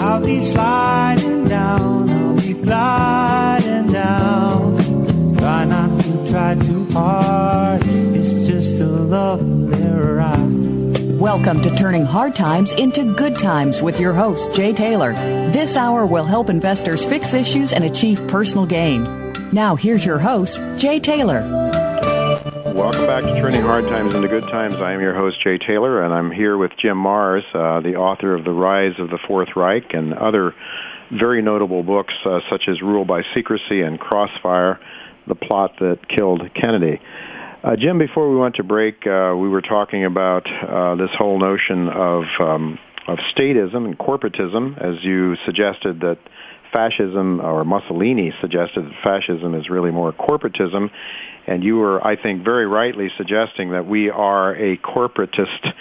I'll be sliding down, I'll be gliding down. Try not to try too hard, it's just a lovely ride. Welcome to Turning Hard Times into Good Times with your host, Jay Taylor. This hour will help investors fix issues and achieve personal gain. Now, here's your host, Jay Taylor. Welcome back to Turning Hard Times into Good Times. I am your host, Jay Taylor, and I'm here with Jim Marrs, uh, the author of The Rise of the Fourth Reich and other very notable books uh, such as Rule by Secrecy and Crossfire, The Plot That Killed Kennedy. Uh, Jim, before we went to break, uh, we were talking about uh, this whole notion of um, of statism and corporatism, as you suggested that fascism, or Mussolini suggested that fascism is really more corporatism, and you were, I think, very rightly suggesting that we are a corporatist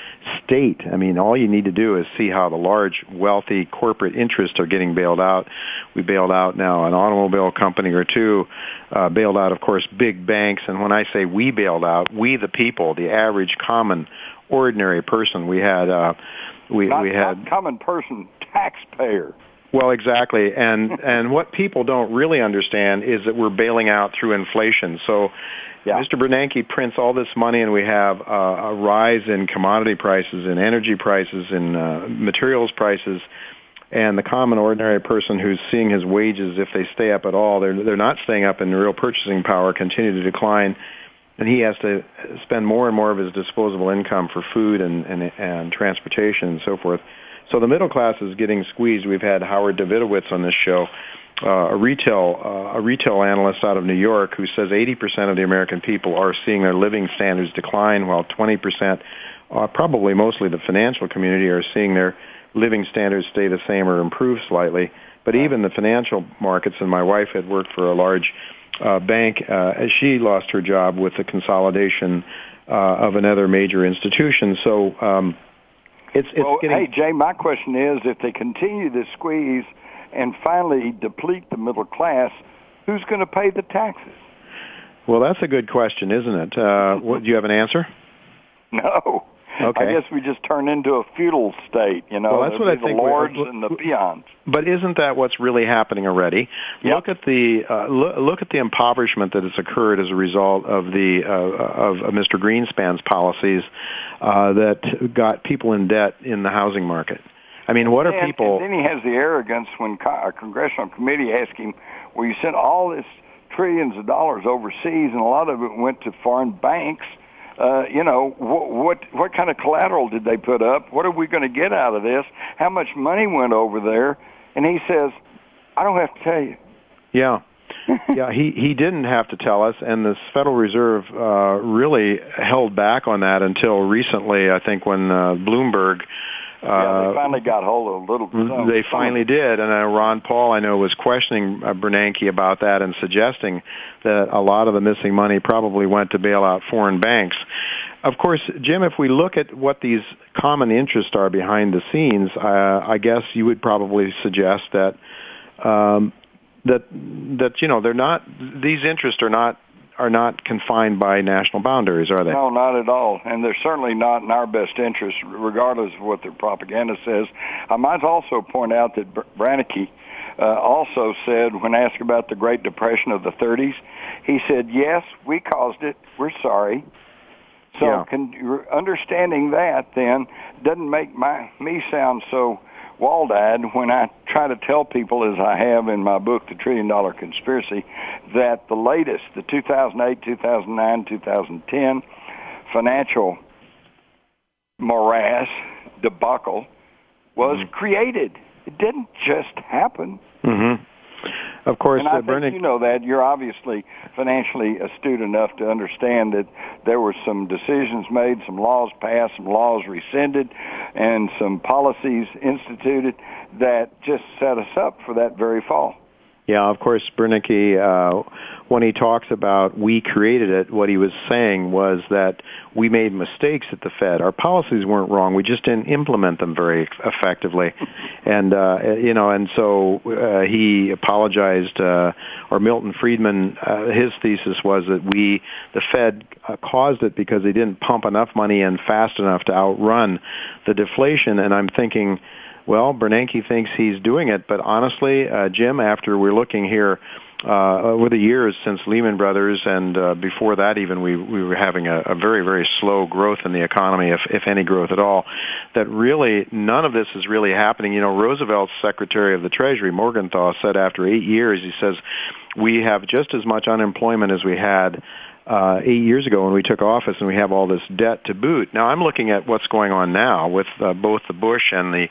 state. I mean, all you need to do is see how the large, wealthy corporate interests are getting bailed out. We bailed out now an automobile company or two, uh, bailed out, of course, big banks. And when I say we bailed out, we the people, the average, common, ordinary person, we had, uh, we, not, we had common person, taxpayer. Well, exactly. And and what people don't really understand is that we're bailing out through inflation. So yeah. Mr. Bernanke prints all this money, and we have uh, a rise in commodity prices, in energy prices, in uh, materials prices, and the common ordinary person who's seeing his wages, if they stay up at all, they're they're not staying up, and real purchasing power continue to decline, and he has to spend more and more of his disposable income for food and and, and transportation and so forth. So the middle class is getting squeezed. We've had Howard Davidowitz on this show, uh, a retail uh, a retail analyst out of New York, who says 80% of the American people are seeing their living standards decline, while 20%, uh, probably mostly the financial community, are seeing their living standards stay the same or improve slightly. But even the financial markets, and my wife had worked for a large uh, bank, uh, she lost her job with the consolidation uh, of another major institution. So. Um, it's, it's well, getting... hey Jay, my question is, if they continue to squeeze and finally deplete the middle class, who's going to pay the taxes? Well, that's a good question, isn't it? Uh, what, do you have an answer? No. Okay. I guess we just turn into a feudal state, you know. Well, that's what I the think. lords we, and the peons. But isn't that what's really happening already? Yep. Look at the uh, look, look at the impoverishment that has occurred as a result of the uh, of, of Mr. Greenspan's policies uh, that got people in debt in the housing market. I mean, what are and, people? And then he has the arrogance when a congressional committee asked him, "Well, you sent all this trillions of dollars overseas, and a lot of it went to foreign banks." Uh, you know, what, what what kind of collateral did they put up? What are we going to get out of this? How much money went over there? And he says, I don't have to tell you. Yeah. yeah, he he didn't have to tell us, and the Federal Reserve uh, really held back on that until recently. I think when uh, Bloomberg yeah, they uh, finally got hold of a little. Some, they finally did, and uh, Ron Paul, I know, was questioning uh, Bernanke about that and suggesting that a lot of the missing money probably went to bail out foreign banks. Of course, Jim, if we look at what these common interests are behind the scenes, uh, I guess you would probably suggest that um, that that you know they're not these interests are not are not confined by national boundaries, are they? No, not at all. And they're certainly not in our best interest, regardless of what their propaganda says. I might also point out that Bernanke uh, also said, when asked about the Great Depression of the 30s, he said, yes, we caused it. We're sorry. So yeah. can, understanding that then doesn't make my me sound so wall-eyed when I try to tell people, as I have in my book, The Trillion Dollar Conspiracy, that the latest, the 2008, 2009, 2010 financial morass debacle was mm-hmm. created. It didn't just happen. Mm-hmm. Of course, and I uh, you know that. You're obviously financially astute enough to understand that there were some decisions made, some laws passed, some laws rescinded, and some policies instituted that just set us up for that very fall. Yeah, of course, Bernanke, uh, when he talks about we created it, what he was saying was that we made mistakes at the Fed. Our policies weren't wrong. We just didn't implement them very effectively. and, uh, you know, and so uh, he apologized, uh, or Milton Friedman, uh, his thesis was that we, the Fed, uh, caused it because they didn't pump enough money in fast enough to outrun the deflation. And I'm thinking, Well, Bernanke thinks he's doing it, but honestly, uh, Jim, after we're looking here uh, over the years since Lehman Brothers and uh, before that even we, we were having a, a very, very slow growth in the economy, if, if any growth at all, that really none of this is really happening. You know, Roosevelt's Secretary of the Treasury, Morgenthau, said after eight years, he says, we have just as much unemployment as we had uh, eight years ago when we took office, and we have all this debt to boot. Now I'm looking at what's going on now with uh, both the Bush and the,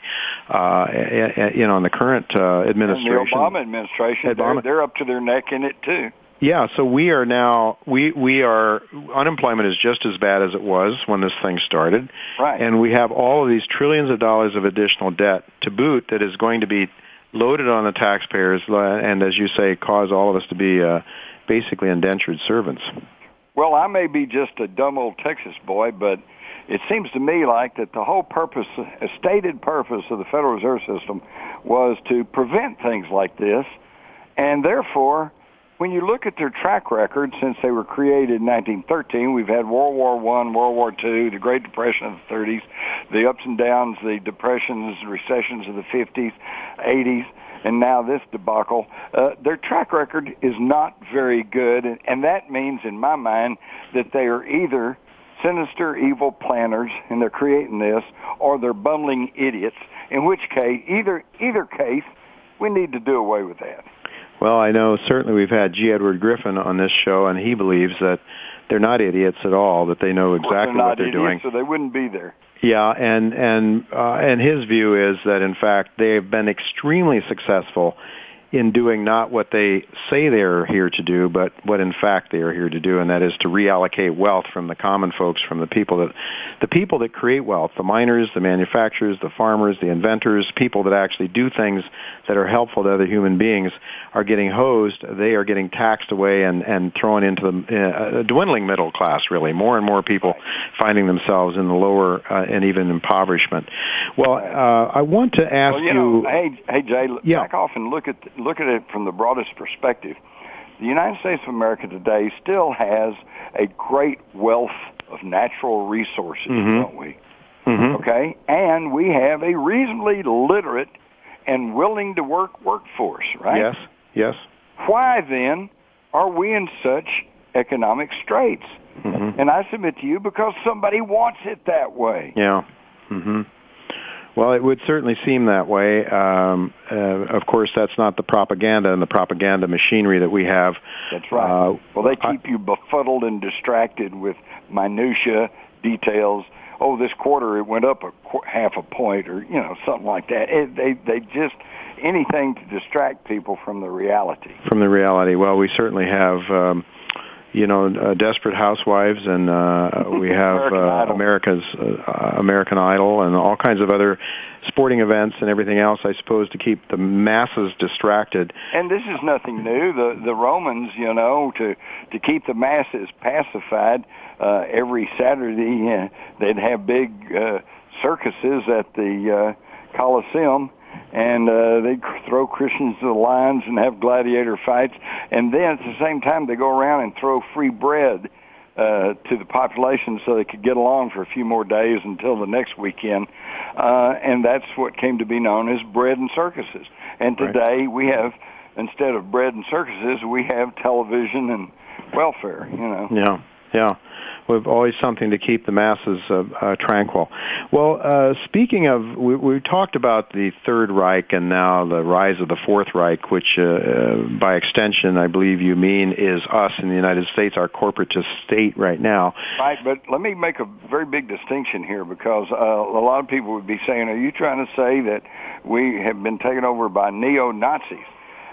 uh, you know, and the current uh, administration. And the Obama administration, Obama. They're, they're up to their neck in it too. Yeah, so we are now we we are unemployment is just as bad as it was when this thing started, right? And we have all of these trillions of dollars of additional debt to boot that is going to be loaded on the taxpayers, uh, and as you say, cause all of us to be uh, basically indentured servants. Well, I may be just a dumb old Texas boy, but it seems to me like that the whole purpose, a stated purpose of the Federal Reserve System was to prevent things like this. And therefore, when you look at their track record since they were created in 1913, we've had World War One, World War Two, the Great Depression of the 30s, the ups and downs, the depressions, recessions of the 50s, 80s and now this debacle. Uh, their track record is not very good, and, and that means, in my mind, that they are either sinister, evil planners, and they're creating this, or they're bumbling idiots. In which case, either either case, we need to do away with that. Well, I know certainly we've had G. Edward Griffin on this show, and he believes that they're not idiots at all; that they know exactly they're what they're idiots, doing. So they wouldn't be there. Yeah, and and uh, and his view is that in fact they've been extremely successful in doing not what they say they're here to do, but what in fact they are here to do, and that is to reallocate wealth from the common folks, from the people that, the people that create wealth, the miners, the manufacturers, the farmers, the inventors, people that actually do things that are helpful to other human beings, are getting hosed. They are getting taxed away and and thrown into the uh, dwindling middle class. Really, more and more people finding themselves in the lower uh, and even impoverishment. Well, uh, I want to ask well, you. Know, hey, hey, Jay, yeah. back off and look at look at it from the broadest perspective, the United States of America today still has a great wealth of natural resources, mm-hmm. don't we? Mm-hmm. Okay, and we have a reasonably literate and willing to work workforce, right? Yes. Yes. Why then are we in such economic straits? Mm-hmm. And I submit to you because somebody wants it that way. Yeah. Mhm. Well, it would certainly seem that way. Um, uh, of course, that's not the propaganda and the propaganda machinery that we have. That's right. Uh, well, they keep I, you befuddled and distracted with minutia details. Oh, this quarter it went up a qu- half a point, or you know something like that. It, they they just anything to distract people from the reality. From the reality. Well, we certainly have. Um, you know, uh, Desperate Housewives, and uh, we have uh, America's uh, American Idol, and all kinds of other sporting events and everything else. I suppose to keep the masses distracted. And this is nothing new. The the Romans, you know, to to keep the masses pacified, uh, every Saturday uh, they'd have big uh, circuses at the uh, Colosseum and uh, they throw Christians to the lions and have gladiator fights, and then at the same time they go around and throw free bread uh, to the population so they could get along for a few more days until the next weekend, uh, and that's what came to be known as bread and circuses. And today right. we have instead of bread and circuses, we have television and welfare. You know. Yeah. Yeah with always something to keep the masses uh, uh, tranquil. Well, uh, speaking of, we, we talked about the Third Reich and now the rise of the Fourth Reich, which, uh, uh, by extension, I believe you mean is us in the United States, our corporatist state right now. Right, but let me make a very big distinction here because uh, a lot of people would be saying, "Are you trying to say that we have been taken over by neo Nazis?"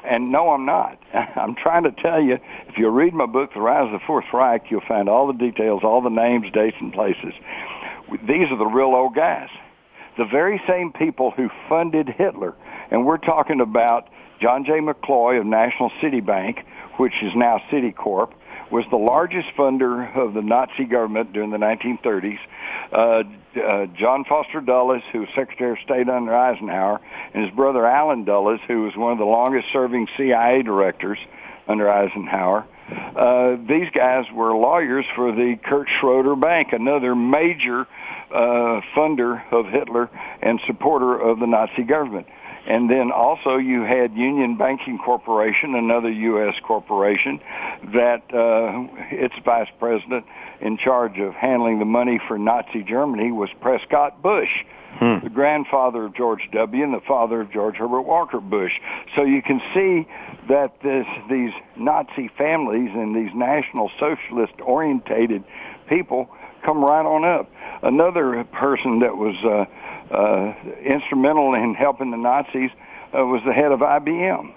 And no, I'm not. I'm trying to tell you, if you read my book, The Rise of the Fourth Reich, you'll find all the details, all the names, dates, and places. These are the real old guys. The very same people who funded Hitler. And we're talking about John J. McCloy of National City Bank, which is now Citicorp, was the largest funder of the Nazi government during the 1930s. Uh, uh, John Foster Dulles, who was Secretary of State under Eisenhower, and his brother Allen Dulles, who was one of the longest-serving CIA directors under Eisenhower. Uh, these guys were lawyers for the Kurt Schroeder Bank, another major uh, funder of Hitler and supporter of the Nazi government. And then also you had Union Banking Corporation, another U.S. corporation, that uh, its vice president in charge of handling the money for Nazi Germany was Prescott Bush, hmm. the grandfather of George W. and the father of George Herbert Walker Bush. So you can see that this, these Nazi families and these National Socialist orientated people come right on up. Another person that was uh, uh, instrumental in helping the Nazis uh, was the head of IBM.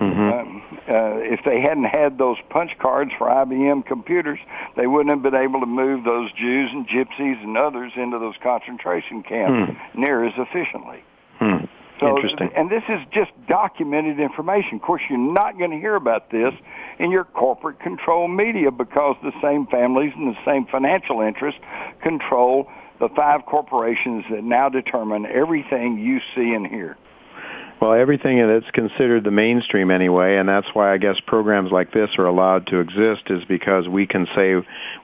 Mm-hmm. Um, uh, if they hadn't had those punch cards for IBM computers, they wouldn't have been able to move those Jews and Gypsies and others into those concentration camps mm. near as efficiently. Mm. So, Interesting. And this is just documented information. Of course, you're not going to hear about this in your corporate control media because the same families and the same financial interests control the five corporations that now determine everything you see and hear. Well, everything that's considered the mainstream anyway, and that's why I guess programs like this are allowed to exist, is because we can say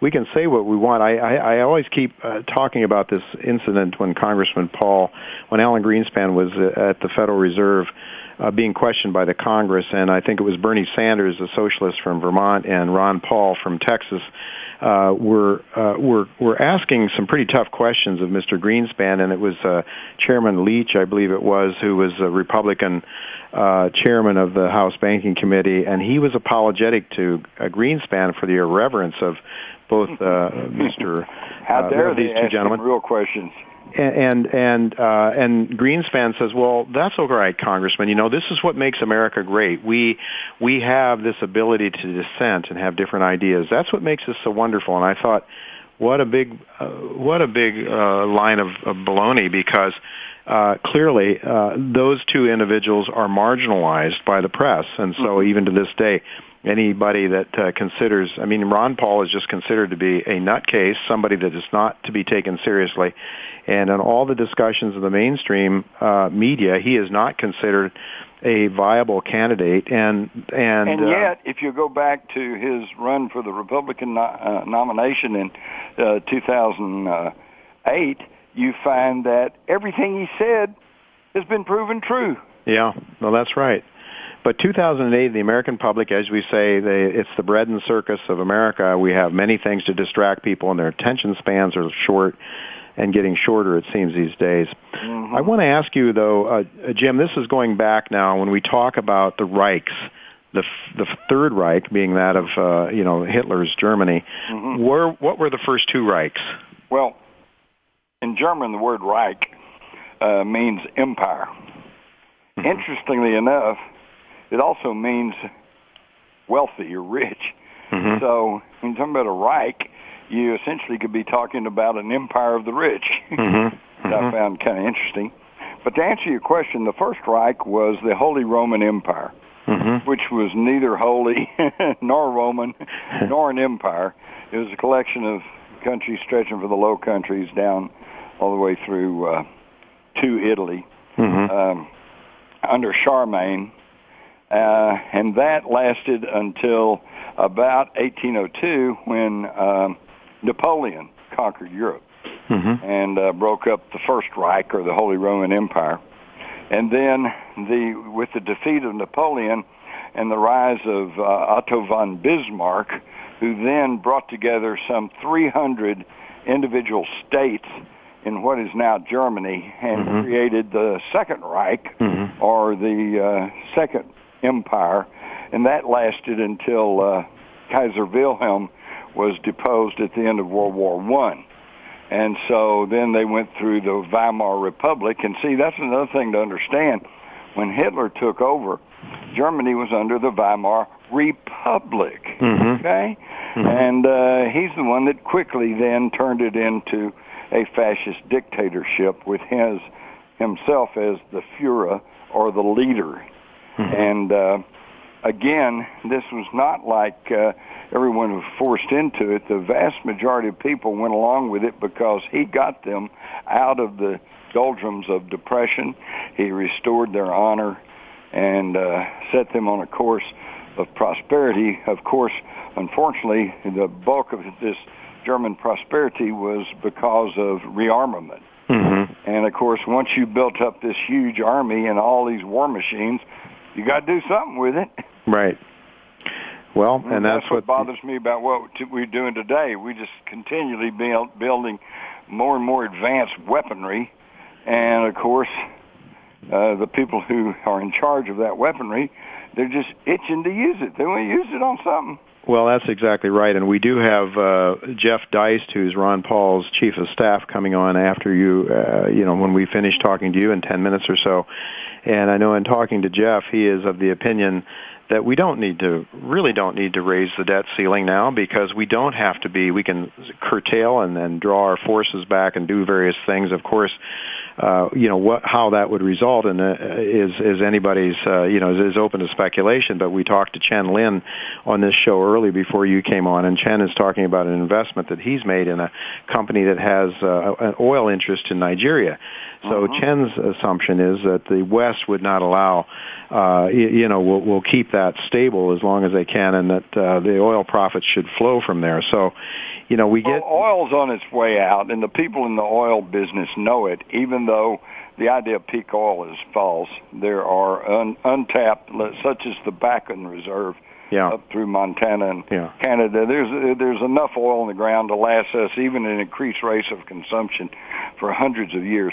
we can say what we want. I I, I always keep uh, talking about this incident when Congressman Paul, when Alan Greenspan was uh, at the Federal Reserve. Uh, being questioned by the Congress, and I think it was Bernie Sanders, a socialist from Vermont, and Ron Paul from Texas, uh, we were uh, were were asking some pretty tough questions of Mr. Greenspan, and it was uh, Chairman Leach, I believe it was, who was a Republican uh, chairman of the House Banking Committee, and he was apologetic to uh, Greenspan for the irreverence of both uh, Mr. How uh, dare these two gentlemen. Real questions and and uh, and Greenspan says, "Well, that's all right, Congressman. You know, this is what makes America great. We we have this ability to dissent and have different ideas. That's what makes us so wonderful." And I thought, what a big uh, what a big uh, line of, of baloney because. Uh, clearly, uh, those two individuals are marginalized by the press, and so mm-hmm. even to this day, anybody that uh, considers, I mean, Ron Paul is just considered to be a nutcase, somebody that is not to be taken seriously. And in all the discussions of the mainstream uh, media, he is not considered a viable candidate. And and, and uh, yet, uh, if you go back to his run for the Republican no- uh, nomination in uh, 2008, you find that everything he said has been proven true. Yeah, well, that's right. But 2008, the American public, as we say, they, it's the bread and circus of America. We have many things to distract people, and their attention spans are short and getting shorter, it seems, these days. Mm-hmm. I want to ask you, though, uh, Jim, this is going back now when we talk about the Reichs, the, the Third Reich being that of, uh, you know, Hitler's Germany. Mm-hmm. Where, what were the first two Reichs? Well, in German, the word Reich uh, means empire. Mm-hmm. Interestingly enough, it also means wealthy or rich. Mm-hmm. So when you're talking about a Reich, you essentially could be talking about an empire of the rich. Mm-hmm. Mm-hmm. I found kind of interesting. But to answer your question, the First Reich was the Holy Roman Empire, mm-hmm. which was neither holy nor Roman nor an empire. It was a collection of countries stretching from the Low Countries down all the way through uh, to Italy mm-hmm. um, under Charlemagne, uh, and that lasted until about 1802 when. Um, Napoleon conquered Europe mm-hmm. and uh, broke up the First Reich or the Holy Roman Empire. And then the with the defeat of Napoleon and the rise of uh, Otto von Bismarck, who then brought together some 300 individual states in what is now Germany and mm-hmm. created the Second Reich mm-hmm. or the uh, Second Empire, and that lasted until uh, Kaiser Wilhelm was deposed at the end of World War One. And so then they went through the Weimar Republic. And see, that's another thing to understand. When Hitler took over, Germany was under the Weimar Republic. Mm-hmm. Okay? Mm-hmm. And uh, he's the one that quickly then turned it into a fascist dictatorship with his himself as the Fuhrer or the leader. Mm-hmm. And uh, again, this was not like uh, everyone was forced into it. The vast majority of people went along with it because he got them out of the doldrums of depression. He restored their honor and uh, set them on a course of prosperity. Of course, unfortunately, the bulk of this German prosperity was because of rearmament. Mm-hmm. And of course, once you built up this huge army and all these war machines, you got to do something with it. Right. Well, and, and that's, that's, what, bothers me about what we're doing today. We just continually build, building more and more advanced weaponry, and of course, uh, the people who are in charge of that weaponry, they're just itching to use it. They want to use it on something. Well, that's exactly right, and we do have uh, Jeff Deist, who's Ron Paul's chief of staff, coming on after you. Uh, you know, when we finish talking to you in ten minutes or so, and I know in talking to Jeff, he is of the opinion that we don't need to really don't need to raise the debt ceiling now because we don't have to be we can curtail and then draw our forces back and do various things of course uh, you know what how that would result in uh, is is anybody's uh, you know is, is open to speculation but we talked to Chen Lin on this show early before you came on and Chen is talking about an investment that he's made in a company that has uh, an oil interest in Nigeria so uh-huh. Chen's assumption is that the West would not allow uh, you, you know, will will keep that stable as long as they can, and that uh, the oil profits should flow from there. So, you know, we get well, oil's on its way out, and the people in the oil business know it, even though the idea of peak oil is false. There are un, untapped, such as the Bakken Reserve. Yeah. up through Montana and yeah. Canada. There's there's enough oil in the ground to last us even an increased rates of consumption for hundreds of years.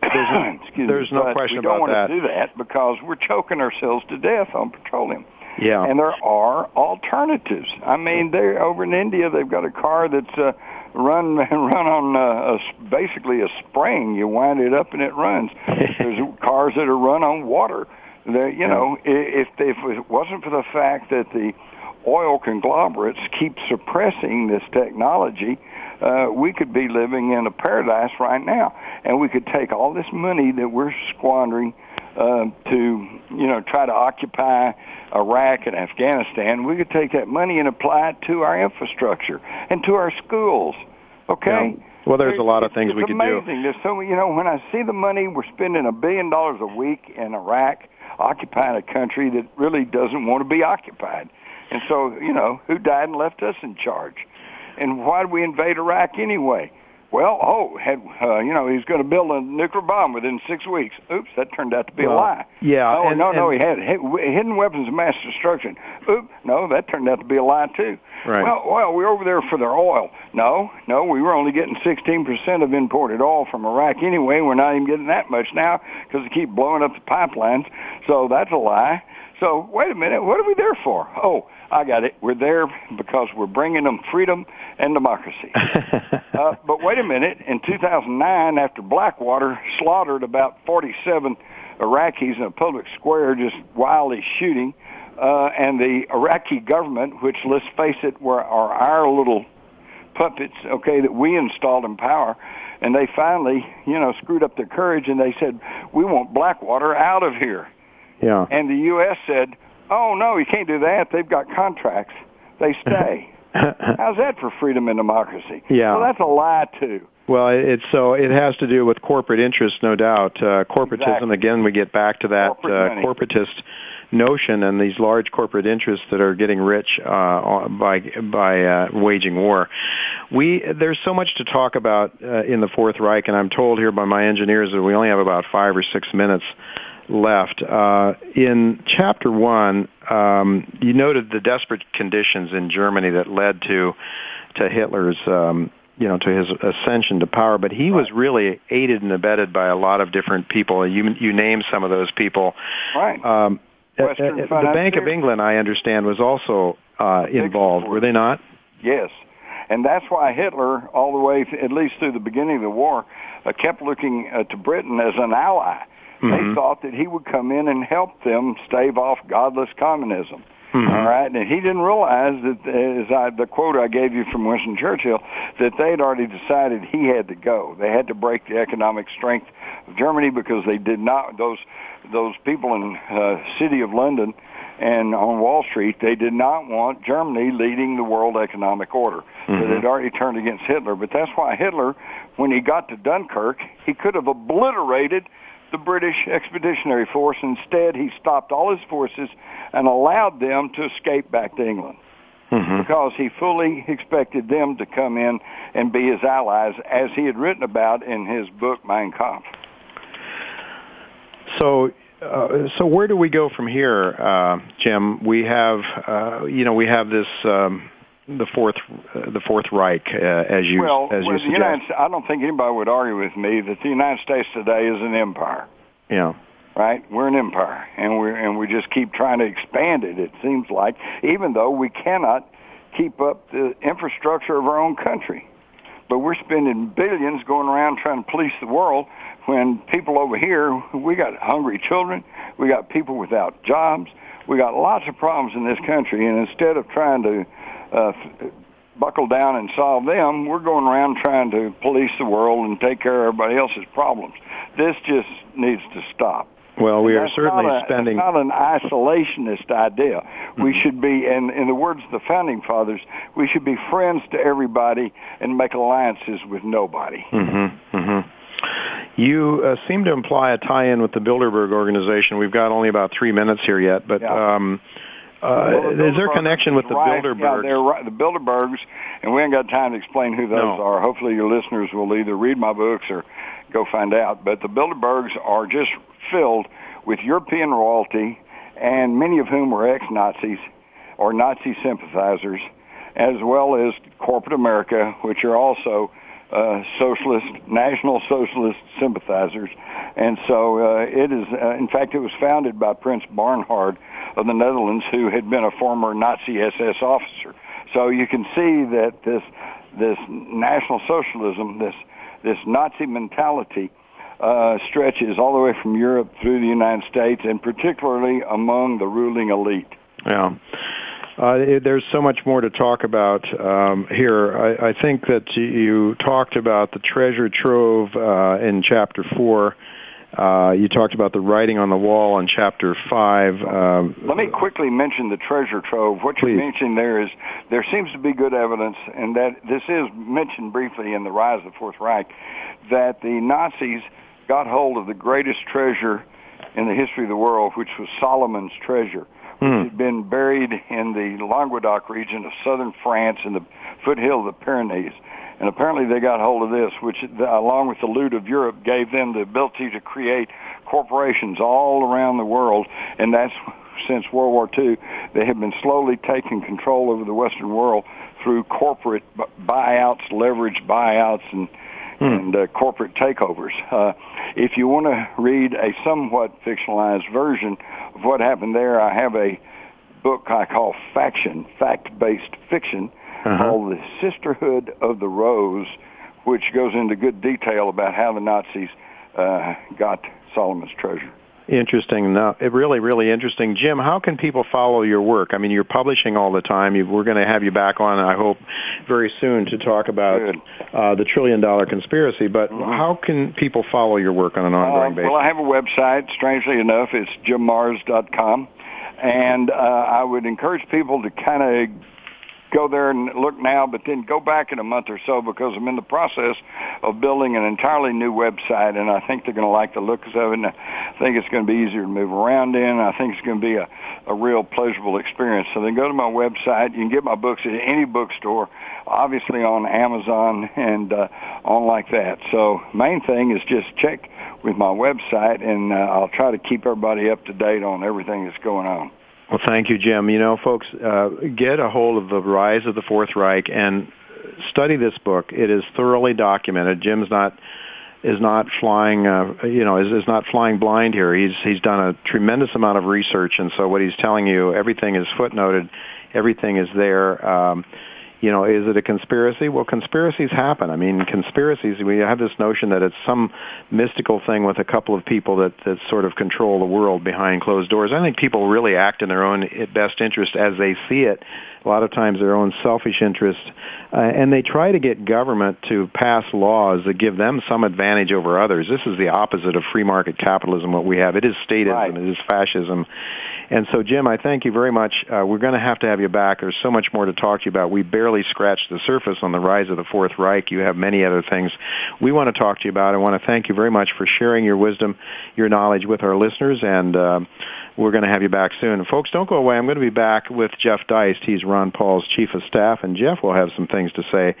There's, there's no question we don't about want that. to do that because we're choking ourselves to death on petroleum. Yeah. And there are alternatives. I mean, they're over in India they've got a car that's uh, run run on uh, a, basically a spring. You wind it up and it runs. There's cars that are run on water. That you know, if if it wasn't for the fact that the oil conglomerates keep suppressing this technology, uh, we could be living in a paradise right now, and we could take all this money that we're squandering uh, to, you know, try to occupy Iraq and Afghanistan. We could take that money and apply it to our infrastructure and to our schools. Okay. Yeah. Well, there's a lot of things it's we could amazing. do. There's so you know when I see the money we're spending a billion dollars a week in Iraq, occupying a country that really doesn't want to be occupied. And so, you know, who died and left us in charge? And why did we invade Iraq anyway? Well, oh, had uh, you know, he's going to build a nuclear bomb within six weeks. Oops, that turned out to be well, a lie. Yeah. Oh and, no, and, no, he had hidden weapons of mass destruction. Oops, no, that turned out to be a lie too. Right. Well, well, we we're over there for their oil. No, no, we were only getting 16% of imported oil from Iraq anyway. We're not even getting that much now because they keep blowing up the pipelines. So that's a lie. So wait a minute, what are we there for? Oh, I got it. We're there because we're bringing them freedom and democracy. uh, but wait a minute. In 2009, after Blackwater slaughtered about 47 Iraqis in a public square, just wildly shooting, uh, and the Iraqi government, which let's face it, were are our little puppets, okay, that we installed in power, and they finally, you know, screwed up their courage and they said, "We want Blackwater out of here." Yeah. And the U.S. said, oh no, you can't do that. They've got contracts. They stay. How's that for freedom and democracy? Yeah. Well, that's a lie too. Well, it's so it has to do with corporate interests, no doubt. Uh, corporatism. Exactly. Again, we get back to that Corporate uh, corporatist notion and these large corporate interests that are getting rich uh, by by uh, waging war. We there's so much to talk about uh, in the Fourth Reich, and I'm told here by my engineers that we only have about five or six minutes left. Uh, in chapter one, um, you noted the desperate conditions in Germany that led to to Hitler's. Um, you know, to his ascension to power, but he was really aided and abetted by a lot of different people. You you name some of those people. Right. Um, Western uh, the Bank of. England, I understand, was also uh, involved. Were they not? Yes. And that's why Hitler, all the way, th- at least through the beginning of the war, uh, kept looking uh, to Britain as an ally. Mhm. They thought that he would come in and help them stave off godless communism. Mhm. All right, and he didn't realize that, as I, the quote I gave you from Winston Churchill, that they'd already decided he had to go. They had to break the economic strength of Germany because they did not. Those those people in uh, city of London and on Wall Street, they did not want Germany leading the world economic order. So Mhm. they'd already turned against Hitler. But that's why Hitler, when he got to Dunkirk, he could have obliterated the British Expeditionary Force. Instead, he stopped all his forces and allowed them to escape back to England. mm-hmm. because he fully expected them to come in and be his allies, as he had written about in his book Mein Kampf. So uh, so where do we go from here, uh, Jim? We have, uh, you know, we have this um, the fourth uh, the Fourth Reich, uh, as you well, as you well, suggest. United, I don't think anybody would argue with me that the United States today is an empire. Yeah. Right, we're an empire, and we and we just keep trying to expand it. It seems like, even though we cannot keep up the infrastructure of our own country, but we're spending billions going around trying to police the world when people over here, we got hungry children, we got people without jobs, we got lots of problems in this country, and instead of trying to uh, buckle down and solve them, we're going around trying to police the world and take care of everybody else's problems. This just needs to stop. Well, we are certainly not a, spending. It's not an isolationist idea. Mm-hmm. We should be, in, in the words of the founding fathers, we should be friends to everybody and make alliances with nobody. Mm-hmm. Mm-hmm. You uh, seem to imply a tie-in with the Bilderberg organization. We've got only about three minutes here yet, but yeah. um, well, the is there a connection with the right. Bilderbergs? Yeah, they're right. The Bilderbergs, and we ain't got time to explain who those no. are. Hopefully, your listeners will either read my books or go find out. But the Bilderbergs are just filled with European royalty, and many of whom were ex-Nazis or Nazi sympathizers, as well as corporate America, which are also uh, socialist, national socialist sympathizers. And so uh, it is, uh, in fact, it was founded by Prince Bernhard of the Netherlands, who had been a former Nazi SS officer. So you can see that this, this national socialism, this, this Nazi mentality, uh, stretches all the way from Europe through the United States, and particularly among the ruling elite. Yeah. Uh, there's so much more to talk about um, here. I, I, think that you talked about the treasure trove uh, in chapter four. Uh, you talked about the writing on the wall in chapter five. Um, Let me quickly mention the treasure trove. What please. you mentioned there is there seems to be good evidence, and that this is mentioned briefly in the Rise of the Fourth Reich, that the Nazis got hold of the greatest treasure in the history of the world, which was Solomon's treasure mm. had been buried in the Languedoc region of southern France in the foothill of the Pyrenees. And apparently they got hold of this, which, along with the loot of Europe, gave them the ability to create corporations all around the world. And that's since World War II. They have been slowly taking control over the Western world through corporate buyouts, leveraged buyouts, and Hmm. and uh, corporate takeovers. Uh, if you want to read a somewhat fictionalized version of what happened there, I have a book I call Faction, fact-based fiction, uh-huh. called The Sisterhood of the Rose, which goes into good detail about how the Nazis uh, got Solomon's treasure. Interesting. No, it really, really interesting. Jim, how can people follow your work? I mean, you're publishing all the time. You, we're going to have you back on, I hope, very soon to talk about uh, the trillion dollar conspiracy. But mm-hmm. how can people follow your work on an ongoing uh, basis? Well, I have a website. Strangely enough, it's jimmarrs.com. And uh, I would encourage people to kind of go there and look now, but then go back in a month or so because I'm in the process of building an entirely new website, and I think they're going to like the looks of it. And I think it's going to be easier to move around in. I think it's going to be a, a real pleasurable experience. So then go to my website. You can get my books at any bookstore, obviously on Amazon and uh, on like that. So main thing is just check with my website, and uh, I'll try to keep everybody up to date on everything that's going on. Well, thank you, Jim. You know, folks, uh, get a hold of the Rise of the Fourth Reich and study this book. It is thoroughly documented. Jim's not is not flying, uh, you know, is, is not flying blind here. He's he's done a tremendous amount of research, and so what he's telling you, everything is footnoted, everything is there. Um, you know, is it a conspiracy? Well, conspiracies happen. I mean, conspiracies, we have this notion that it's some mystical thing with a couple of people that, that sort of control the world behind closed doors. I think people really act in their own best interest as they see it. A lot of times their own selfish interest. Uh, and they try to get government to pass laws that give them some advantage over others. This is the opposite of free market capitalism, what we have. It is statism, right. it is fascism. And so, Jim, I thank you very much. Uh, we're going to have to have you back. There's so much more to talk to you about. We barely scratched the surface on the rise of the Fourth Reich. You have many other things we want to talk to you about. I want to thank you very much for sharing your wisdom, your knowledge with our listeners, and uh, we're going to have you back soon. Folks, don't go away. I'm going to be back with Jeff Deist. He's Ron Paul's chief of staff, and Jeff will have some things to say,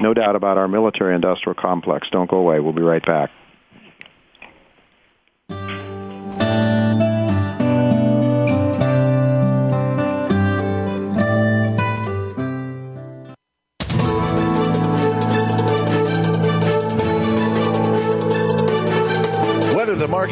no doubt, about our military industrial complex. Don't go away. We'll be right back.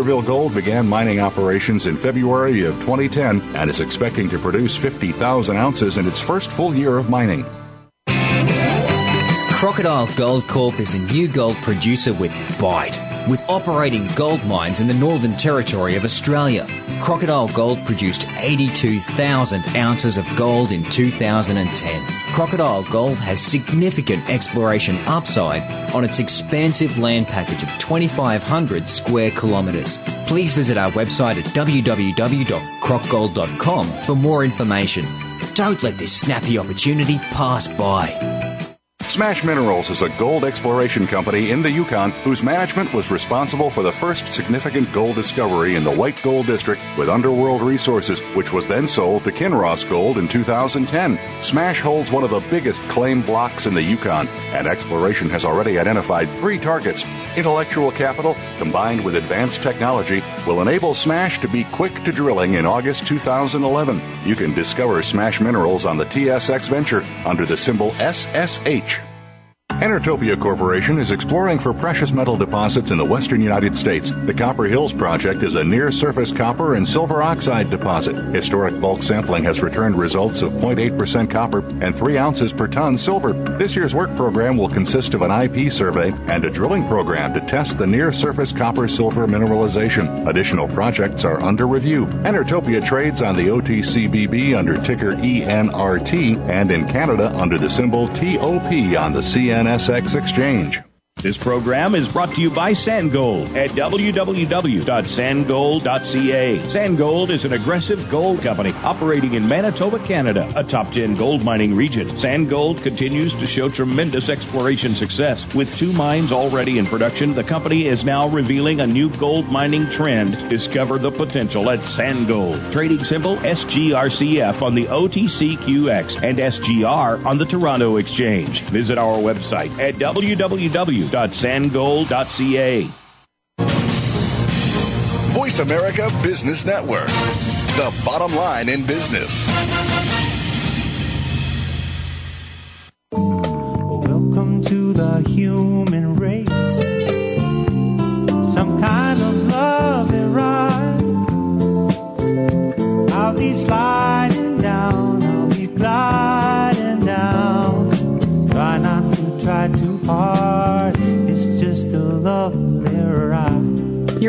Barkerville Gold began mining operations in February of 2010 and is expecting to produce 50,000 ounces in its first full year of mining. Crocodile Gold Corp is a new gold producer with bite. With operating gold mines in the Northern Territory of Australia, Crocodile Gold produced 82,000 ounces of gold in 2010. Crocodile Gold has significant exploration upside on its expansive land package of 2,500 square kilometres. Please visit our website at www.crocgold.com for more information. Don't let this snappy opportunity pass by. Smash Minerals is a gold exploration company in the Yukon whose management was responsible for the first significant gold discovery in the White Gold District with Underworld Resources, which was then sold to Kinross Gold in 2010. Smash holds one of the biggest claim blocks in the Yukon, and exploration has already identified three targets. Intellectual capital combined with advanced technology will enable Smash to be quick to drilling in August 2011. You can discover Smash Minerals on the TSX Venture under the symbol SSH. Enertopia Corporation is exploring for precious metal deposits in the western United States. The Copper Hills Project is a near surface copper and silver oxide deposit. Historic bulk sampling has returned results of 0.8% copper and 3 ounces per ton silver. This year's work program will consist of an IP survey and a drilling program to test the near surface copper silver mineralization. Additional projects are under review. Enertopia trades on the OTCBB under ticker ENRT and in Canada under the symbol TOP on the CN NSX Exchange. This program is brought to you by San Gold at www.sangold.ca. Sandgold is an aggressive gold company operating in Manitoba, Canada, a top 10 gold mining region. San Gold continues to show tremendous exploration success. With two mines already in production, the company is now revealing a new gold mining trend. Discover the potential at San Gold. Trading symbol SGRCF on the OTCQX and SGR on the Toronto Exchange. Visit our website at www www.sangold.ca. Voice America Business Network, the bottom line in business. Welcome to the human race. Some kind of love and ride. I'll be sliding down, I'll be gliding down. Try not to try too hard.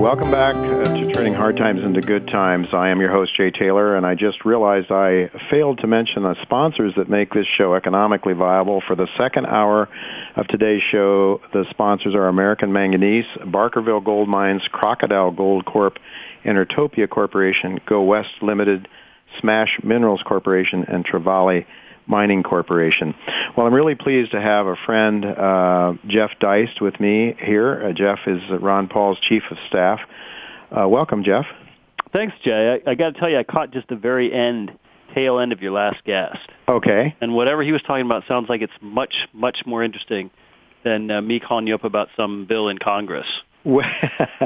Welcome back uh, to Turning Hard Times into Good Times. I am your host, Jay Taylor, and I just realized I failed to mention the sponsors that make this show economically viable. For the second hour of today's show, the sponsors are American Manganese, Barkerville Gold Mines, Crocodile Gold Corp, Enertopia Corporation, Go West Limited, Smash Minerals Corporation, and Trevali Mining Corporation. Well, I'm really pleased to have a friend, uh, Jeff Deist, with me here. Uh, Jeff is Ron Paul's chief of staff. Uh, welcome, Jeff. Thanks, Jay. I, I got to tell you, I caught just the very end, tail end of your last guest. Okay. And whatever he was talking about sounds like it's much, much more interesting than uh, me calling you up about some bill in Congress. Well,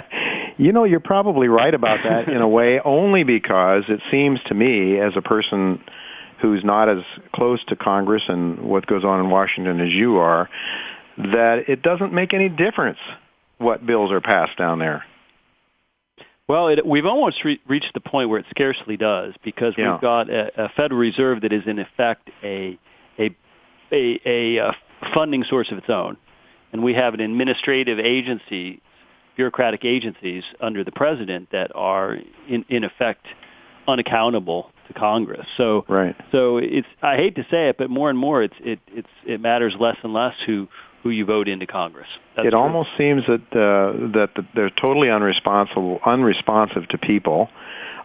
you know, you're probably right about that in a way, only because it seems to me, as a person who's not as close to Congress and what goes on in Washington as you are, that it doesn't make any difference what bills are passed down there. Well, it, we've almost re- reached the point where it scarcely does because yeah. we've got a, a Federal Reserve that is in effect a a a, a, a funding source of its own, and we have an administrative agency, bureaucratic agencies under the president that are in in effect unaccountable to Congress. So right. So it's I hate to say it, but more and more it's it it's it matters less and less who who you vote into Congress. That's it true. almost seems that uh, that they're totally unresponsible, unresponsive to people.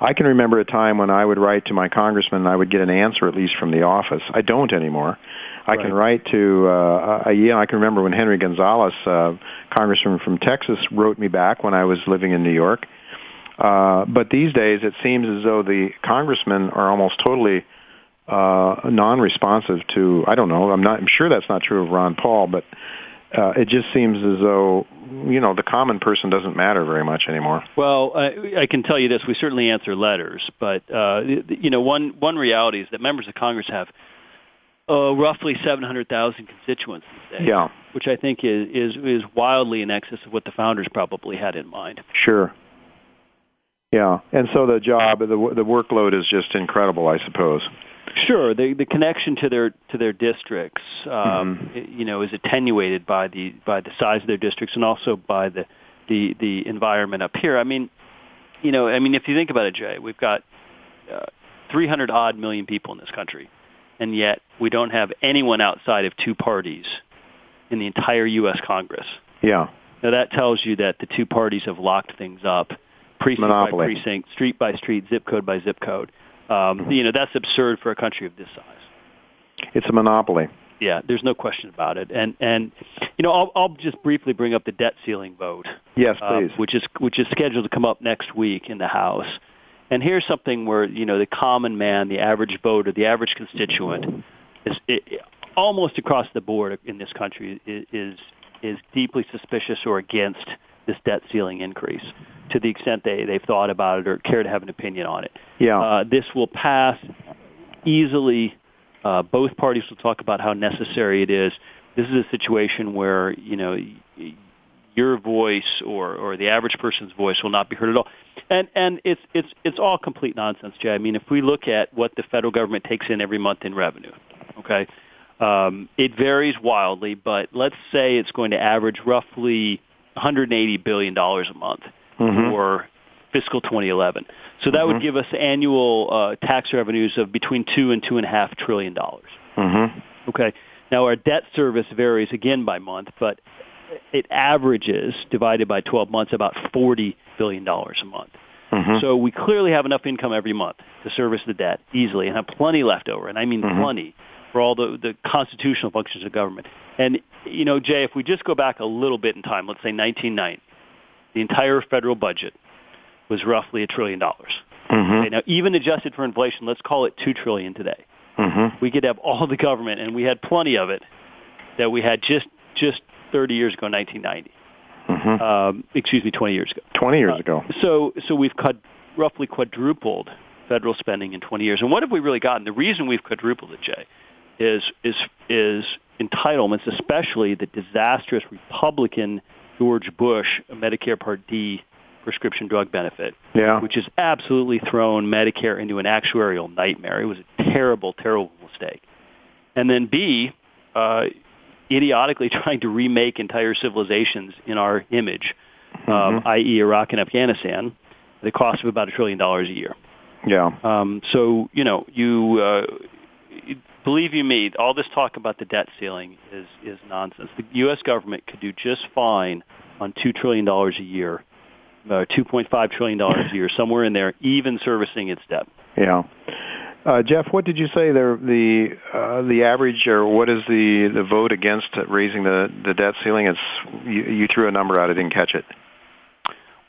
I can remember a time when I would write to my congressman and I would get an answer at least from the office. I don't anymore. I right. can write to uh, a, yeah. I can remember when Henry Gonzalez, uh, congressman from Texas, wrote me back when I was living in New York. Uh, but these days, it seems as though the congressmen are almost totally uh, non-responsive to. I don't know. I'm not. I'm sure that's not true of Ron Paul, but uh, it just seems as though you know the common person doesn't matter very much anymore. Well, I, I can tell you this: we certainly answer letters, but uh, you know, one one reality is that members of Congress have uh, roughly 700,000 constituents days, Yeah, which I think is, is is wildly in excess of what the founders probably had in mind. sure. Yeah, and so the job, the the workload is just incredible, I suppose. Sure, the the connection to their to their districts, um, Mm-hmm. you know, is attenuated by the by the size of their districts and also by the the the environment up here. I mean, you know, I mean, if you think about it, Jay, we've got uh, 300 odd million people in this country, and yet we don't have anyone outside of two parties in the entire U.S. Congress. Yeah, Now that tells you that the two parties have locked things up, precinct Monopoly. by precinct, street by street, zip code by zip code. Um, you know that's absurd for a country of this size. it's a monopoly. Yeah, there's no question about it. And and you know I'll, I'll just briefly bring up the debt ceiling vote, Yes, uh, please. which is which is scheduled to come up next week in the House. And here's something where you know the common man, the average voter, the average constituent, is it, almost across the board in this country is is, is deeply suspicious or against this debt ceiling increase to the extent they they've thought about it or care to have an opinion on it. yeah, Uh, this will pass easily. Uh, both parties will talk about how necessary it is. This is a situation where you know your voice or, or the average person's voice will not be heard at all, and and it's it's it's all complete nonsense, Jay. I mean, if we look at what the federal government takes in every month in revenue, okay, um, it varies wildly, but let's say it's going to average roughly 180 billion dollars a month Mhm. for fiscal 2011. So that Mhm. would give us annual uh, tax revenues of between two and two and a half trillion dollars. mm-hmm. Okay. Now our debt service varies again by month, but it averages divided by 12 months about 40 billion dollars a month. Mm-hmm. So we clearly have enough income every month to service the debt easily and have plenty left over, and I mean Mhm. plenty for all the, the constitutional functions of government. And, you know, Jay, if we just go back a little bit in time, let's say 1990, the entire federal budget was roughly a trillion dollars. Mm-hmm. Okay, now, even adjusted for inflation, let's call it two trillion today. Mm-hmm. We could have all the government, and we had plenty of it that we had just just 30 years ago, 1990. Mm-hmm. Um, excuse me, 20 years ago. Twenty years Uh, ago. So, so we've cut, roughly quadrupled federal spending in 20 years. And what have we really gotten? The reason we've quadrupled it, Jay, is is is entitlements, especially the disastrous Republican George Bush Medicare Part D prescription drug benefit, Yeah. which has absolutely thrown Medicare into an actuarial nightmare. It was a terrible, terrible mistake. And then B, uh, idiotically trying to remake entire civilizations in our image, um, Mhm. i.e., Iraq and Afghanistan, at the cost of about a trillion dollars a year. Yeah. Um, so you know, you uh, believe you me, all this talk about the debt ceiling is is nonsense. The U.S. government could do just fine on two trillion dollars a year, uh, two point five trillion dollars a year, somewhere in there, even servicing its debt. Yeah. Uh, Jeff, what did you say the the uh, the average or what is the the vote against raising the the debt ceiling? It's you, you threw a number out. I didn't catch it.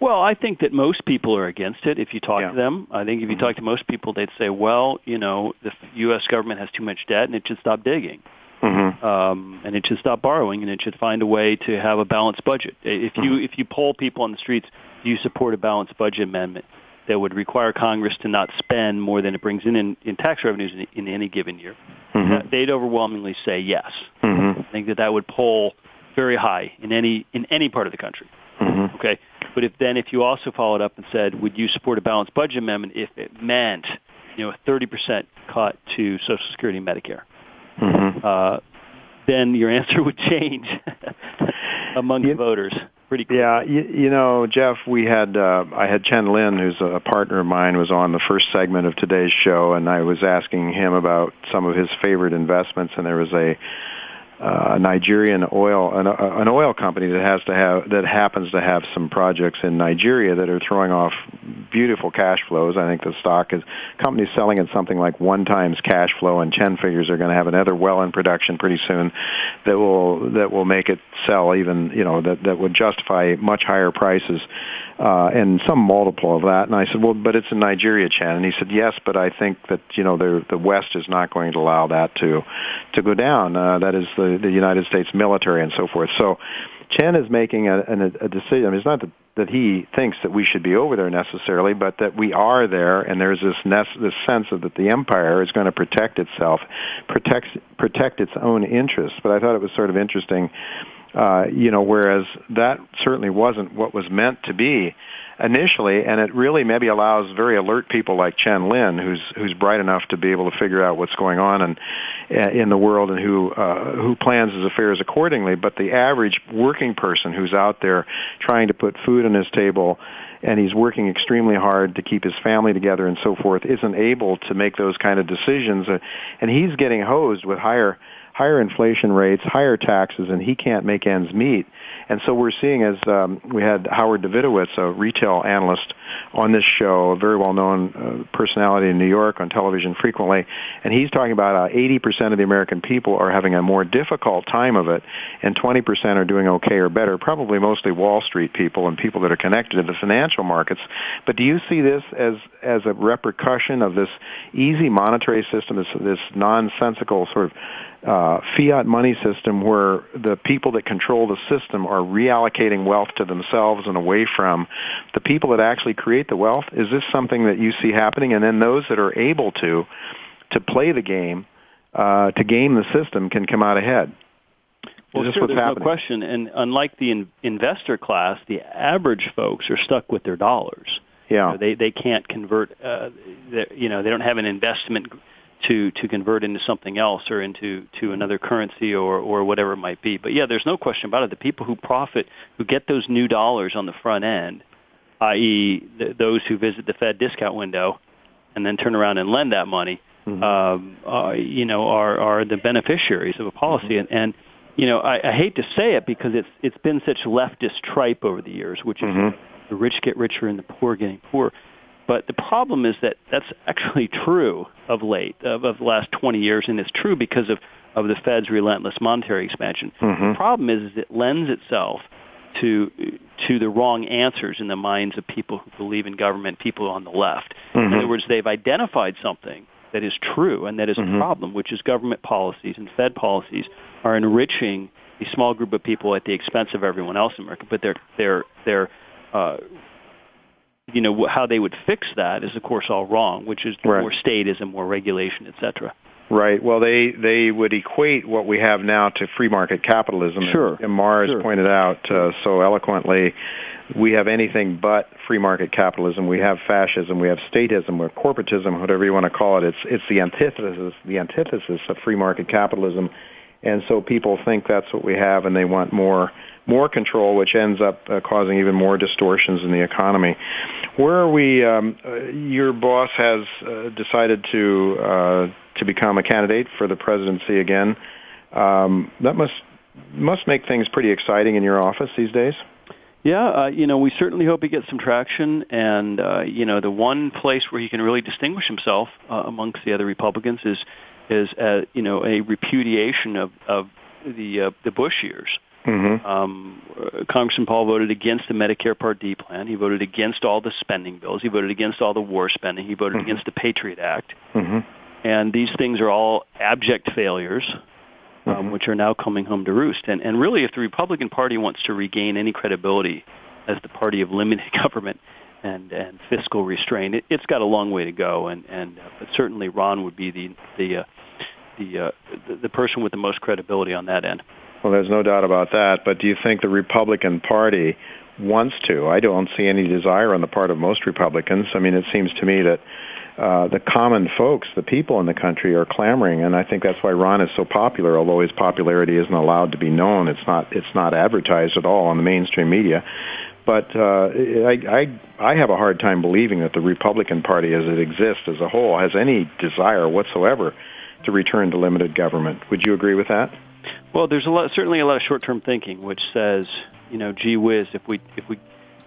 Well, I think that most people are against it. If you talk Yeah. to them, I think if you Mhm. talk to most people, they'd say, "Well, you know, the U.S. government has too much debt, and it should stop digging, Mm-hmm. um, and it should stop borrowing, and it should find a way to have a balanced budget." If you if you poll people on the streets, do you support a balanced budget amendment that would require Congress to not spend more than it brings in in, in tax revenues in, in any given year? Mm-hmm. They'd overwhelmingly say yes. Mm-hmm. I think that that would poll very high in any in any part of the country. Mm-hmm. Okay, but if then if you also followed up and said, would you support a balanced budget amendment if it meant, you know, a thirty percent cut to Social Security and Medicare? Mm-hmm. Uh, then your answer would change among the voters pretty quickly. Yeah, you, you know, Jeff, we had uh, I had Chen Lin, who's a partner of mine, was on the first segment of today's show, and I was asking him about some of his favorite investments, and there was a uh, Nigerian oil an, an oil company that has to have that happens to have some projects in Nigeria that are throwing off beautiful cash flows. I think the stock is company's selling at something like one times cash flow, and Chen figures are going to have another well in production pretty soon that will that will make it sell even you know that that would justify much higher prices uh, and some multiple of that. And I said, well, but it's in Nigeria, Chen. And he said, yes, but I think that you know the the West is not going to allow that to to go down. Uh, that is the United States military and so forth. So. Chen is making a, a, a decision. I mean, it's not that, that he thinks that we should be over there necessarily, but that we are there, and there's this nece- this sense of that the empire is going to protect itself, protect protect its own interests. But I thought it was sort of interesting, uh, you know, whereas that certainly wasn't what was meant to be initially, and it really maybe allows very alert people like Chen Lin, who's who's bright enough to be able to figure out what's going on and in the world and who uh, who plans his affairs accordingly. But the average working person who's out there trying to put food on his table and he's working extremely hard to keep his family together and so forth isn't able to make those kind of decisions uh, and he's getting hosed with higher higher inflation rates, higher taxes, and he can't make ends meet. And so we're seeing as um, we had Howard Davidowitz, a retail analyst, on this show, a very well-known uh, personality in New York on television frequently, and he's talking about uh, 80% of the American people are having a more difficult time of it, and 20% are doing okay or better. Probably mostly Wall Street people and people that are connected to the financial markets. But do you see this as as a repercussion of this easy monetary system, this this nonsensical sort of uh, fiat money system where the people that control the system are reallocating wealth to themselves and away from the people that actually create the wealth? Is this something that you see happening? And then those that are able to to play the game, uh, to game the system, can come out ahead. Well, sure, there's happening? no question. And unlike the in- investor class, the average folks are stuck with their dollars. Yeah. You know, they they can't convert. Uh, you know, they don't have an investment to to convert into something else or into to another currency or or whatever it might be. But yeah, there's no question about it. The people who profit, who get those new dollars on the front end, i.e., th- those who visit the Fed discount window and then turn around and lend that money, um, uh, you know, are are the beneficiaries of a policy. And, and you know, I, I hate to say it because it's it's been such leftist tripe over the years, which is Mhm. the rich get richer and the poor getting poor. But the problem is that that's actually true of late, of, of the last 20 years, and it's true because of, of the Fed's relentless monetary expansion. Mhm. The problem is, is it lends itself to to the wrong answers in the minds of people who believe in government, people on the left. In Mhm. other words, they've identified something that is true and that is Mhm. a problem, which is government policies and Fed policies are enriching a small group of people at the expense of everyone else in America. But they're they're they're uh, you know how they would fix that is of course all wrong, which is Right. more statism, more regulation, etc. Right. Well, they they would equate what we have now to free market capitalism. Sure. And Marrs Sure. pointed out uh, so eloquently, we have anything but free market capitalism. We have fascism. We have statism or corporatism, whatever you want to call it. It's it's the antithesis the antithesis of free market capitalism. And so people think that's what we have, and they want more more control, which ends up uh, causing even more distortions in the economy. Where are we? Um, uh, your boss has uh, decided to uh, to become a candidate for the presidency again. Um, that must must make things pretty exciting in your office these days. Yeah, uh, you know, we certainly hope he gets some traction. And uh, you know, the one place where he can really distinguish himself uh, amongst the other Republicans is is uh, you know a repudiation of of the uh, the Bush years. Mm-hmm. Um, Congressman Paul voted against the Medicare Part D plan. He voted against all the spending bills. He voted against all the war spending. He voted mm-hmm. against the Patriot Act. Mm-hmm. And these things are all abject failures um, mm-hmm. which are now coming home to roost. And, and really, if the Republican Party wants to regain any credibility as the party of limited government and, and fiscal restraint, it, it's got a long way to go. And, and uh, but certainly, Ron would be the the uh, the, uh, the the person with the most credibility on that end. Well, there's no doubt about that. But do you think the Republican Party wants to? I don't see any desire on the part of most Republicans. I mean, it seems to me that uh, the common folks, the people in the country, are clamoring, and I think that's why Ron is so popular. Although his popularity isn't allowed to be known, it's not it's not advertised at all on the mainstream media. But uh, I, I I have a hard time believing that the Republican Party, as it exists as a whole, has any desire whatsoever to return to limited government. Would you agree with that? Well, there's a lot, certainly a lot of short-term thinking, which says, you know, gee whiz, if we if we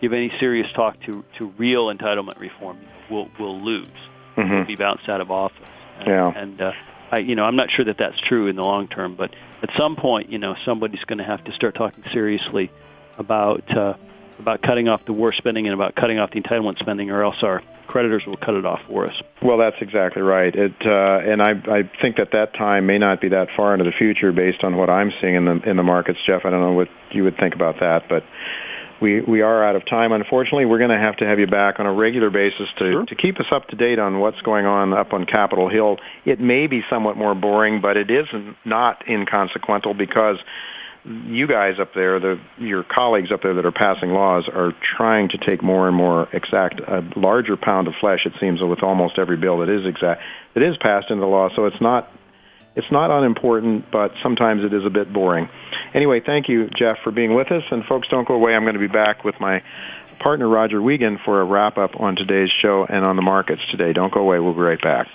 give any serious talk to to real entitlement reform, we'll we'll lose mm-hmm. be bounced out of office. And, yeah. And uh, I, you know, I'm not sure that that's true in the long term, but at some point, you know, somebody's going to have to start talking seriously about uh, about cutting off the war spending and about cutting off the entitlement spending, or else our creditors will cut it off for us. Well, that's exactly right. It, uh, and I, I think that that time may not be that far into the future, based on what I'm seeing in the in the markets. Jeff, I don't know what you would think about that, but we we are out of time. Unfortunately, we're going to have to have you back on a regular basis to sure. to keep us up to date on what's going on up on Capitol Hill. It may be somewhat more boring, but it is not inconsequential because you guys up there, the your colleagues up there that are passing laws, are trying to take more and more exact, a larger pound of flesh. It seems with almost every bill that is exact that is passed into law. So it's not it's not unimportant, but sometimes it is a bit boring. Anyway, thank you, Jeff, for being with us. And folks, don't go away. I'm going to be back with my partner, Roger Wiegand, for a wrap up on today's show and on the markets today. Don't go away. We'll be right back.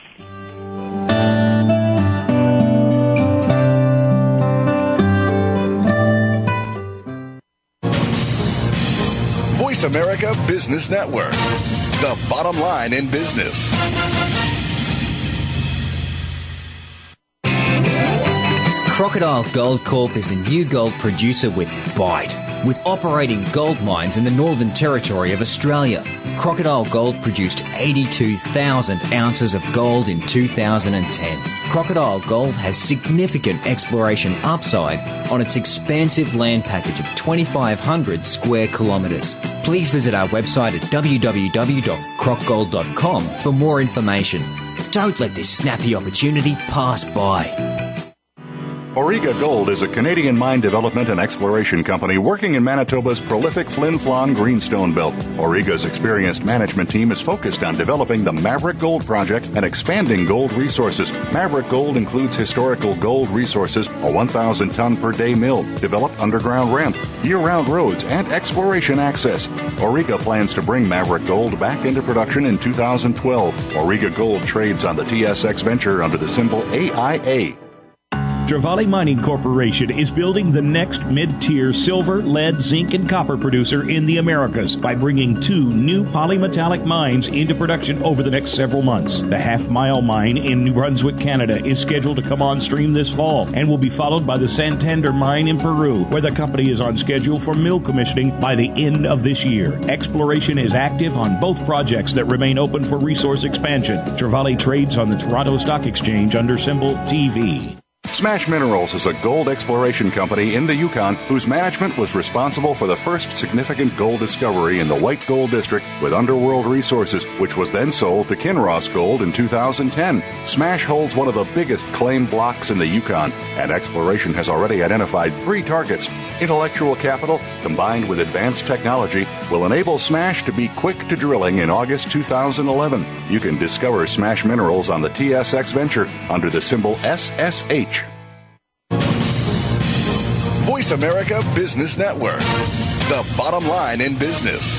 Voice America Business Network, the bottom line in business. Crocodile Gold Corp is a new gold producer with bite. With operating gold mines in the Northern Territory of Australia, Crocodile Gold produced 82,000 ounces of gold in 2010. Crocodile Gold has significant exploration upside on its expansive land package of 2,500 square kilometres. Please visit our website at www.crocgold.com for more information. Don't let this snappy opportunity pass by. Auriga Gold is a Canadian mine development and exploration company working in Manitoba's prolific Flin Flon Greenstone Belt. Auriga's experienced management team is focused on developing the Maverick Gold Project and expanding gold resources. Maverick Gold includes historical gold resources, a 1,000 ton per day mill, developed underground ramp, year round roads, and exploration access. Auriga plans to bring Maverick Gold back into production in 2012. Auriga Gold trades on the TSX Venture under the symbol AIA. Trevali Mining Corporation is building the next mid-tier silver, lead, zinc, and copper producer in the Americas by bringing two new polymetallic mines into production over the next several months. The Half Mile Mine in New Brunswick, Canada is scheduled to come on stream this fall and will be followed by the Santander Mine in Peru, where the company is on schedule for mill commissioning by the end of this year. Exploration is active on both projects that remain open for resource expansion. Trevali trades on the Toronto Stock Exchange under symbol TV. Smash Minerals is a gold exploration company in the Yukon whose management was responsible for the first significant gold discovery in the White Gold District with Underworld Resources, which was then sold to Kinross Gold in 2010. Smash holds one of the biggest claim blocks in the Yukon, and exploration has already identified three targets. Intellectual capital combined with advanced technology will enable Smash to be quick to drilling in August 2011. You can discover Smash Minerals on the TSX Venture under the symbol SSH. Voice America Business Network, the bottom line in business.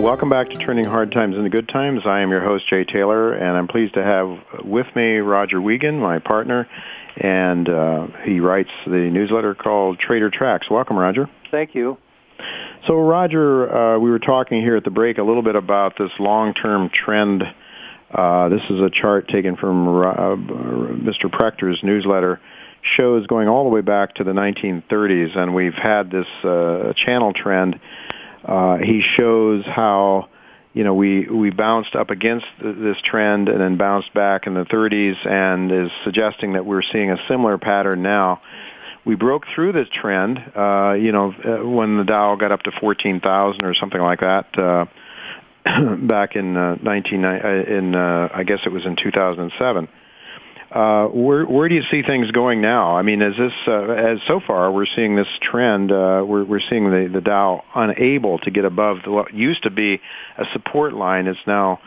Welcome back to Turning Hard Times into Good Times. I am your host, Jay Taylor, and I'm pleased to have with me Roger Wiegand, my partner, and uh, he writes the newsletter called Trader Tracks. Welcome, Roger. Thank you. So, Roger, uh, we were talking here at the break a little bit about this long-term trend. Uh, this is a chart taken from uh, Mr. Prechter's newsletter shows going all the way back to the 1930s, and we've had this uh, channel trend uh, he shows how you know we we bounced up against this trend and then bounced back in the 30s, and is suggesting that we're seeing a similar pattern now. We broke through this trend, uh, you know, uh, when the Dow got up to 14,000 or something like that. Uh, back in uh, 19 uh, in uh, I guess it was in 2007. Uh, where where do you see things going now? I mean, is this uh, as so far we're seeing this trend? Uh, we're we're seeing the the Dow unable to get above the, what used to be a support line. It's now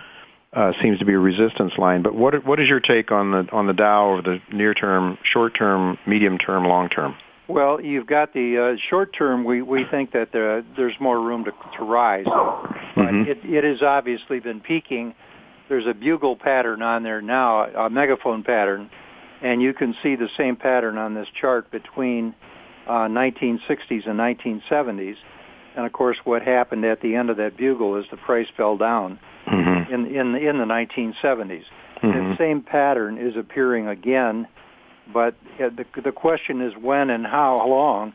uh, seems to be a resistance line. But what what is your take on the on the Dow over the near term, short term, medium term, long term? Well, you've got the uh, short term. We we think that there, there's more room to to rise, but mm-hmm. it it has obviously been peaking there's a bugle pattern on there now, a megaphone pattern, and you can see the same pattern on this chart between uh, 1960s and 1970s. And of course, what happened at the end of that bugle is the price fell down mm-hmm. in in in the 1970s. Mm-hmm. The same pattern is appearing again, but uh, the the question is when and how long.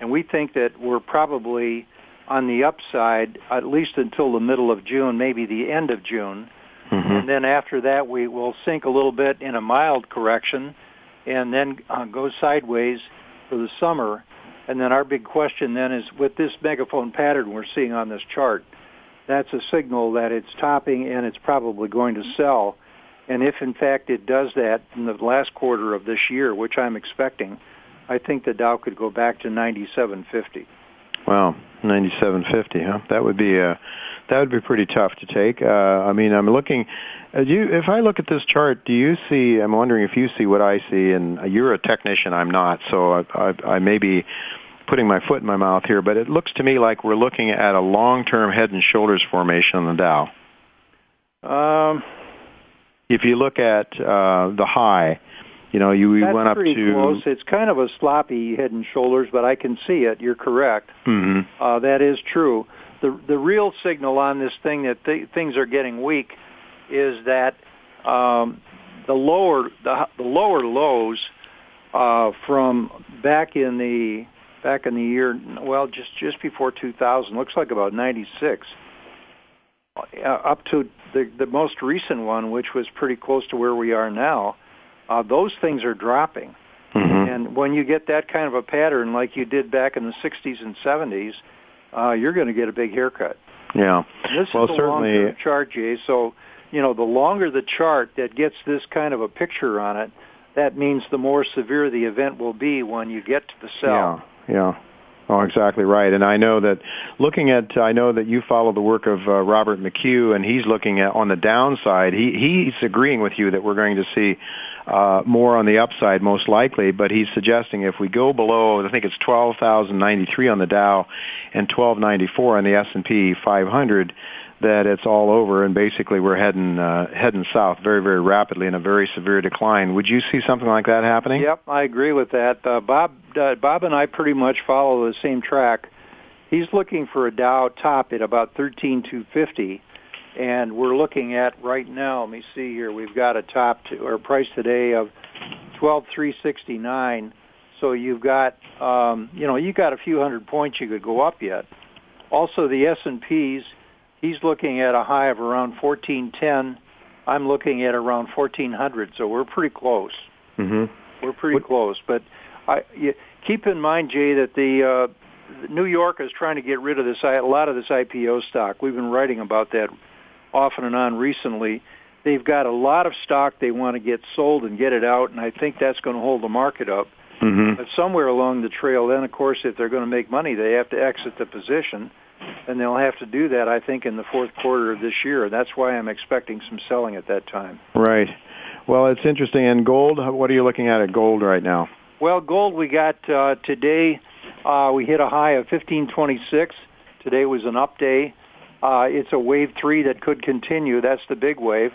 And we think that we're probably on the upside at least until the middle of June, maybe the end of June. Mm-hmm. And then after that, we will sink a little bit in a mild correction and then uh, go sideways for the summer. And then our big question then is with this megaphone pattern we're seeing on this chart, that's a signal that it's topping and it's probably going to sell. And if in fact it does that in the last quarter of this year, which I'm expecting, I think the Dow could go back to 97.50. Wow, 97.50, huh? That would be a that would be pretty tough to take. Uh, I mean, I'm looking. Uh, you, if I look at this chart, do you see? I'm wondering if you see what I see. And you're a technician, I'm not, so I, I, I may be putting my foot in my mouth here. But it looks to me like we're looking at a long-term head and shoulders formation on the Dow. Um, if you look at uh, the high, you know, you went up pretty to. close. It's kind of a sloppy head and shoulders, but I can see it. You're correct. Mm-hmm. Uh, that is true the the real signal on this thing that th- things are getting weak is that um, the lower the, the lower lows uh, from back in the back in the year well just just before 2000 looks like about 96 uh, up to the the most recent one which was pretty close to where we are now uh, those things are dropping mm-hmm. and when you get that kind of a pattern like you did back in the 60s and 70s uh, you're going to get a big haircut. Yeah. This well, is a certainly... long-term chart, Jay. So, you know, the longer the chart that gets this kind of a picture on it, that means the more severe the event will be when you get to the sell. Yeah. Yeah. Oh, exactly right. And I know that looking at, I know that you follow the work of uh, Robert McHugh, and he's looking at on the downside. He he's agreeing with you that we're going to see uh, more on the upside, most likely. But he's suggesting if we go below, I think it's twelve thousand ninety three on the Dow, and twelve ninety four on the S and P 500 that it's all over and basically we're heading uh, heading south very very rapidly in a very severe decline. Would you see something like that happening? Yep, I agree with that. Uh, Bob uh, Bob and I pretty much follow the same track. He's looking for a Dow top at about 13250 and we're looking at right now, let me see here. We've got a top to, or price today of 12369. So you've got um, you know, you got a few hundred points you could go up yet. Also the S&Ps He's looking at a high of around 1410. I'm looking at around 1400. So we're pretty close. Mm-hmm. We're pretty what? close. But I, you, keep in mind, Jay, that the uh, New York is trying to get rid of this a lot of this IPO stock. We've been writing about that off and on recently. They've got a lot of stock they want to get sold and get it out, and I think that's going to hold the market up. Mm-hmm. But somewhere along the trail, then of course, if they're going to make money, they have to exit the position, and they'll have to do that, I think, in the fourth quarter of this year. That's why I'm expecting some selling at that time. Right. Well, it's interesting. And gold, what are you looking at at gold right now? Well, gold we got uh, today. Uh, we hit a high of 1526. Today was an up day. Uh, it's a wave three that could continue. That's the big wave.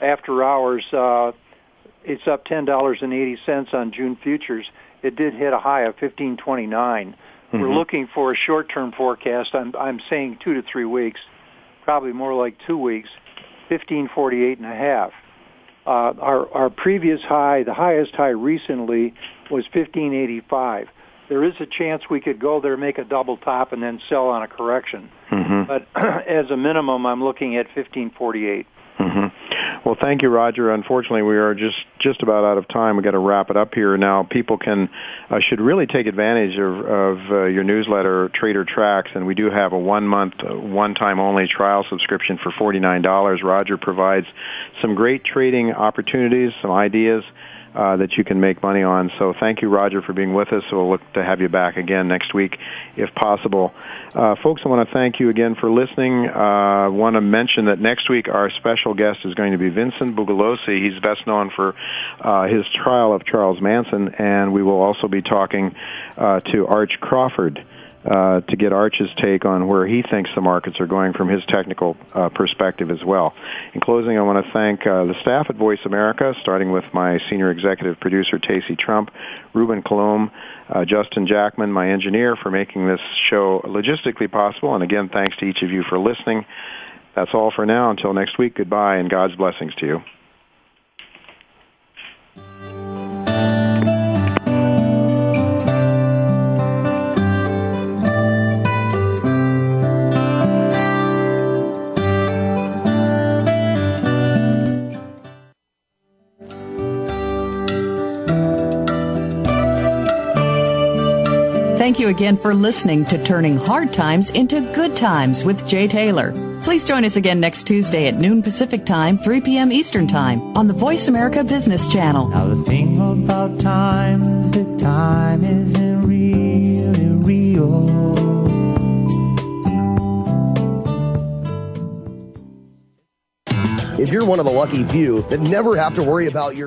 After hours, uh, it's up ten dollars and eighty cents on June futures. It did hit a high of 1529. Mm-hmm. We're looking for a short-term forecast. I'm I'm saying two to three weeks, probably more like two weeks. 1548 and a half. Uh, our our previous high, the highest high recently, was 1585. There is a chance we could go there, make a double top, and then sell on a correction. Mm-hmm. But as a minimum, I'm looking at 1548. Mm-hmm. Well, thank you, Roger. Unfortunately, we are just just about out of time. We got to wrap it up here now. People can uh, should really take advantage of, of uh, your newsletter, Trader Tracks, and we do have a one month, uh, one time only trial subscription for forty nine dollars. Roger provides some great trading opportunities, some ideas uh, that you can make money on. So thank you, Roger, for being with us. We'll look to have you back again next week, if possible. Uh, folks, I want to thank you again for listening. Uh, I want to mention that next week our special guest is going to be Vincent Bugliosi. He's best known for uh, his trial of Charles Manson, and we will also be talking uh, to Arch Crawford uh, to get Arch's take on where he thinks the markets are going from his technical uh, perspective as well. In closing, I want to thank uh, the staff at Voice America, starting with my senior executive producer, Tacey Trump, Ruben Colomb, uh, Justin Jackman, my engineer, for making this show logistically possible. And again, thanks to each of you for listening. That's all for now. Until next week, goodbye and God's blessings to you. Thank you again for listening to Turning Hard Times into Good Times with Jay Taylor. Please join us again next Tuesday at noon Pacific Time, 3 p.m. Eastern Time on the Voice America Business Channel. Now the thing about time is that time isn't really real. If you're one of the lucky few that never have to worry about your